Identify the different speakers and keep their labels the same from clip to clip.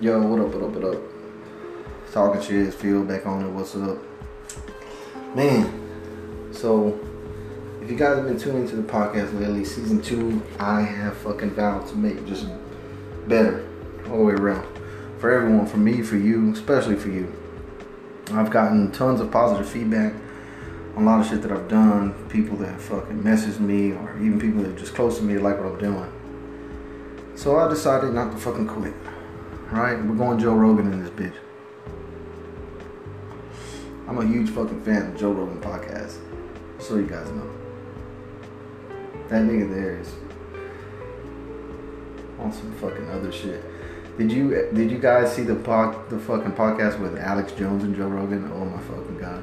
Speaker 1: Yo, what up, what up, what up? Talking shit, feel back on it, what's up? Man, so if you guys have been tuning to the podcast lately, season two, I have fucking vowed to make just better all the way around. For everyone, for me, for you, especially for you. I've gotten tons of positive feedback on a lot of shit that I've done. People that fucking messaged me, or even people that are just close to me like what I'm doing. So I decided not to fucking quit. Right? We're going Joe Rogan in this bitch. I'm a huge fucking fan of Joe Rogan podcast. So you guys know. That nigga there is on some fucking other shit. Did you did you guys see the po- the fucking podcast with Alex Jones and Joe Rogan? Oh my fucking god.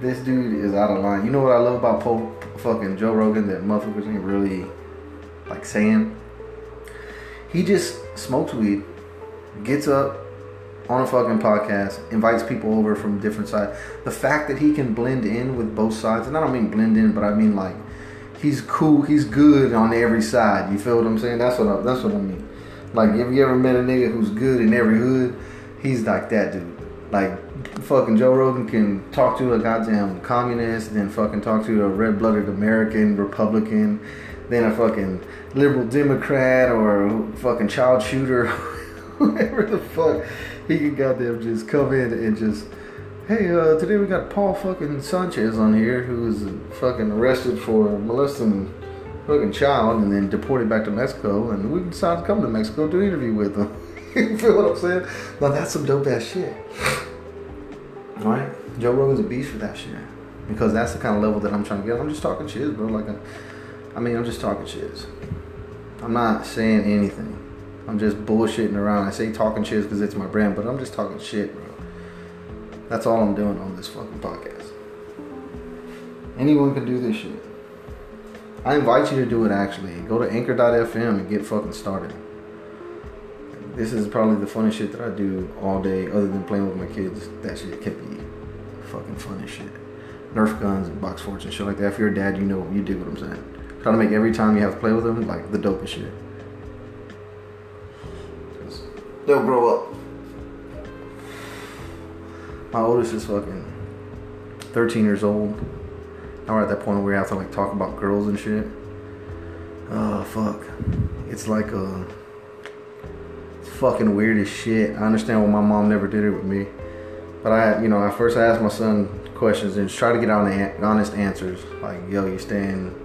Speaker 1: This dude is out of line. You know what I love about po- fucking Joe Rogan that motherfuckers ain't really like saying? He just smokes weed, gets up on a fucking podcast, invites people over from different sides. The fact that he can blend in with both sides, and I don't mean blend in, but I mean like he's cool, he's good on every side. You feel what I'm saying? That's what I, that's what I mean. Like, have you ever met a nigga who's good in every hood? He's like that dude. Like, fucking Joe Rogan can talk to a goddamn communist, then fucking talk to a red-blooded American Republican, then a fucking liberal Democrat or fucking child shooter, whoever the fuck. He can goddamn just come in and just, hey, uh, today we got Paul fucking Sanchez on here who was fucking arrested for molesting fucking child and then deported back to Mexico, and we decided to come to Mexico to interview with him. you feel what I'm saying? Now that's some dope ass shit. Right? Joe Rogan's a beast for that shit. Because that's the kind of level that I'm trying to get. I'm just talking shit, bro. Like, I, I mean, I'm just talking shit. I'm not saying anything. I'm just bullshitting around. I say talking shit because it's my brand, but I'm just talking shit, bro. That's all I'm doing on this fucking podcast. Anyone can do this shit. I invite you to do it actually. Go to anchor.fm and get fucking started. This is probably the funniest shit that I do all day, other than playing with my kids. That shit can be fucking fun as shit. Nerf guns and box forts and shit like that. If you're a dad, you know, you do what I'm saying. Try to make every time you have to play with them like the dopest shit. They'll grow up. My oldest is fucking 13 years old. Now we're at that point where we have to like talk about girls and shit. Oh fuck. It's like a it's fucking weird as shit. I understand why my mom never did it with me. But I you know, at first I asked my son questions and just try to get on the honest answers. Like, yo, you staying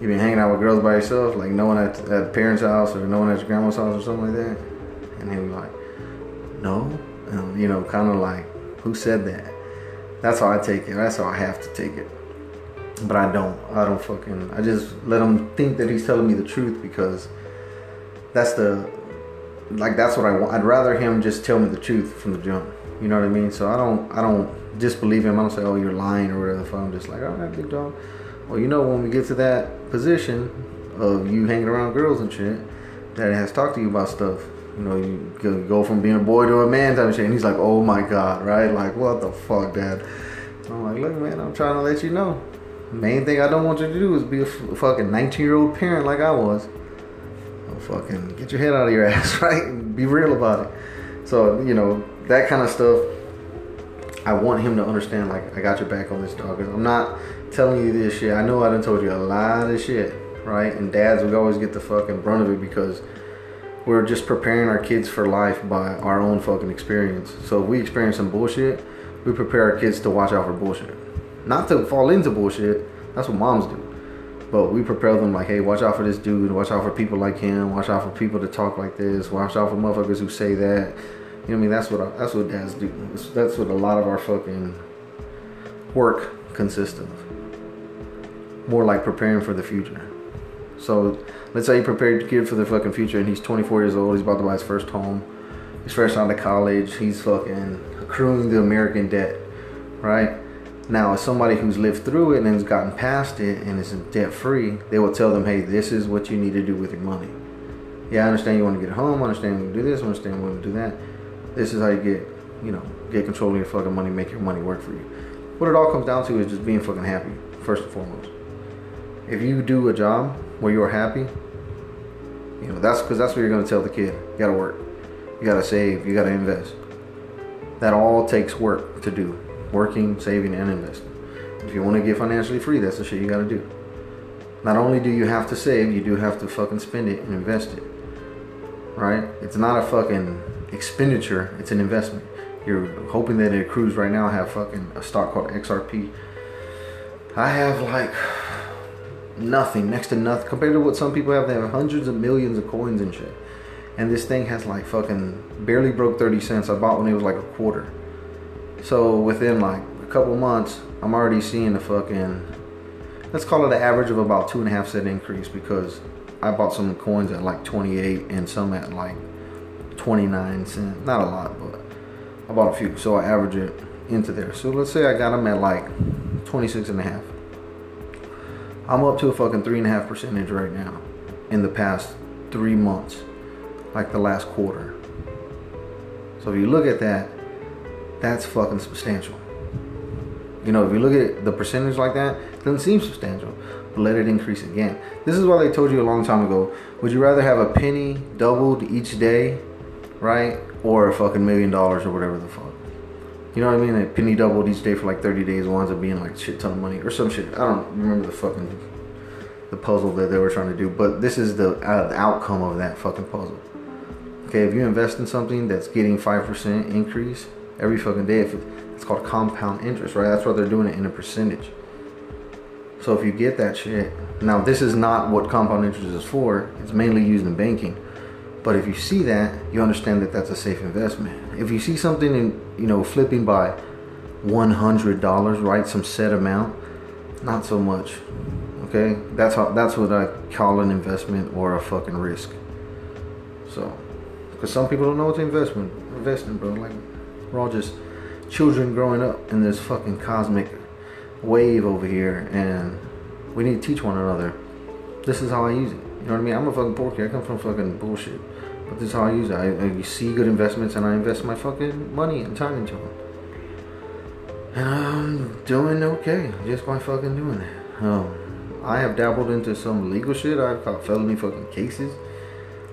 Speaker 1: you been hanging out with girls by yourself, like no one at, at parents' house or no one at your grandma's house or something like that? And he was like, No. And, you know, kinda like, who said that? That's how I take it. That's how I have to take it but I don't. I don't fucking. I just let him think that he's telling me the truth because that's the like that's what I want. I'd rather him just tell me the truth from the jump. You know what I mean? So I don't. I don't disbelieve him. I don't say, "Oh, you're lying" or whatever. The fuck. I'm just like, "All right, big dog." Well, you know, when we get to that position of you hanging around girls and shit, that has talked to you about stuff. You know, you go from being a boy to a man type of shit. And he's like, "Oh my god," right? Like, what the fuck, dad? I'm like, look, man, I'm trying to let you know. Main thing I don't want you to do is be a fucking 19 year old parent like I was. Fucking get your head out of your ass, right? And be real about it. So, you know, that kind of stuff, I want him to understand, like, I got your back on this dog. I'm not telling you this shit. I know I done told you a lot of shit, right? And dads would always get the fucking brunt of it because we're just preparing our kids for life by our own fucking experience. So if we experience some bullshit, we prepare our kids to watch out for bullshit not to fall into bullshit. That's what moms do. But we prepare them like, hey, watch out for this dude. Watch out for people like him. Watch out for people that talk like this. Watch out for motherfuckers who say that. You know what I mean? That's what I, that's what dads do. That's what a lot of our fucking work consists of. More like preparing for the future. So let's say you prepared your kid for the fucking future, and he's 24 years old. He's about to buy his first home. He's fresh out of college. He's fucking accruing the American debt, right? Now, as somebody who's lived through it and has gotten past it and is debt free, they will tell them, hey, this is what you need to do with your money. Yeah, I understand you want to get a home. I understand you want to do this. I understand you want to do that. This is how you get, you know, get control of your fucking money, make your money work for you. What it all comes down to is just being fucking happy, first and foremost. If you do a job where you're happy, you know, that's because that's what you're going to tell the kid. You got to work. You gotta save. You gotta invest. That all takes work to do. Working, saving, and investing. If you want to get financially free, that's the shit you gotta do. Not only do you have to save, you do have to fucking spend it and invest it. Right? It's not a fucking expenditure, it's an investment. You're hoping that it accrues right now. I have fucking a stock called XRP. I have like nothing, next to nothing, compared to what some people have. They have hundreds of millions of coins and shit. And this thing has like fucking barely broke 30 cents. I bought when it was like a quarter. So within like a couple months, I'm already seeing a fucking, let's call it an average of about two and a half cent increase because I bought some coins at like 28 and some at like 29 cents. Not a lot, but I bought a few, so I average it into there. So let's say I got them at like 26 and a half. I'm up to a fucking three and a half percentage right now in the past three months, like the last quarter. So if you look at that, that's fucking substantial. You know, if you look at the percentage like that, it doesn't seem substantial. But let it increase again. This is why they told you a long time ago. Would you rather have a penny doubled each day, right? or a fucking million dollars or whatever the fuck. You know what I mean? A penny doubled each day for like 30 days winds up being like shit ton of money or some shit. I don't remember the fucking the puzzle that they were trying to do, but this is the, uh, the outcome of that fucking puzzle. Okay, if you invest in something that's getting five percent increase every fucking day, if it, it's called compound interest, right? That's why they're doing it in a percentage. So if you get that shit, now this is not what compound interest is for. It's mainly used in banking. But if you see that, you understand that that's a safe investment. If you see something in, you know, flipping by $100, right, some set amount, not so much. Okay? That's how that's what I call an investment or a fucking risk. So, cuz some people don't know what investment, investing, bro. Like we're all just children growing up in this fucking cosmic wave over here and we need to teach one another. This is how I use it. You know what I mean? I'm a fucking porky. I come from fucking bullshit. But this is how I use it. I, I see good investments and I invest my fucking money and time into them. And I'm doing okay just by fucking doing that. Um, I have dabbled into some legal shit. I've got felony fucking cases.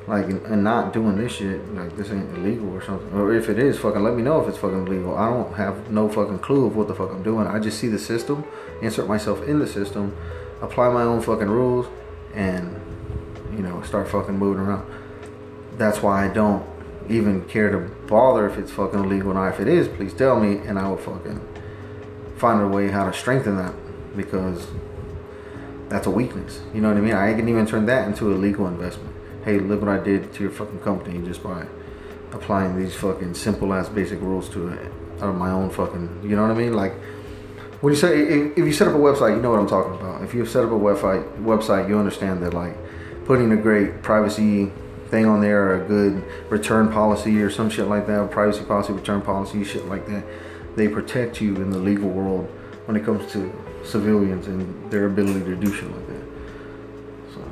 Speaker 1: Like, and not doing this shit. Like, this ain't illegal or something. Or if it is, fucking let me know if it's fucking illegal. I don't have no fucking clue of what the fuck I'm doing. I just see the system, insert myself in the system, apply my own fucking rules, and, you know, start fucking moving around that's why I don't even care to bother if it's fucking illegal or not. If it is, please tell me, and I will fucking find a way how to strengthen that because that's a weakness. You know what I mean? I can even turn that into a legal investment. Hey, look what I did to your fucking company just by applying these fucking simple ass basic rules to it out of my own fucking. You know what I mean? Like when you say if, if you set up a website, you know what I'm talking about. If you set up a website, website, you understand that like putting a great privacy thing on there, or a good return policy or some shit like that, privacy policy, return policy, shit like that. They protect you in the legal world when it comes to civilians and their ability to do shit like that. So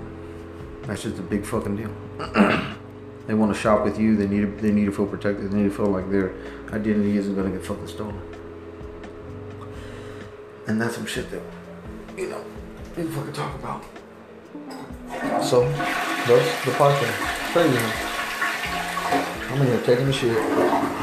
Speaker 1: that's just a big fucking deal. they want to shop with you. They need to, they need to feel protected. They need to feel like their identity isn't gonna get fucking stolen. And that's some shit that you know we fucking talk about. So that's the podcast crazy. I'm in here taking the shit.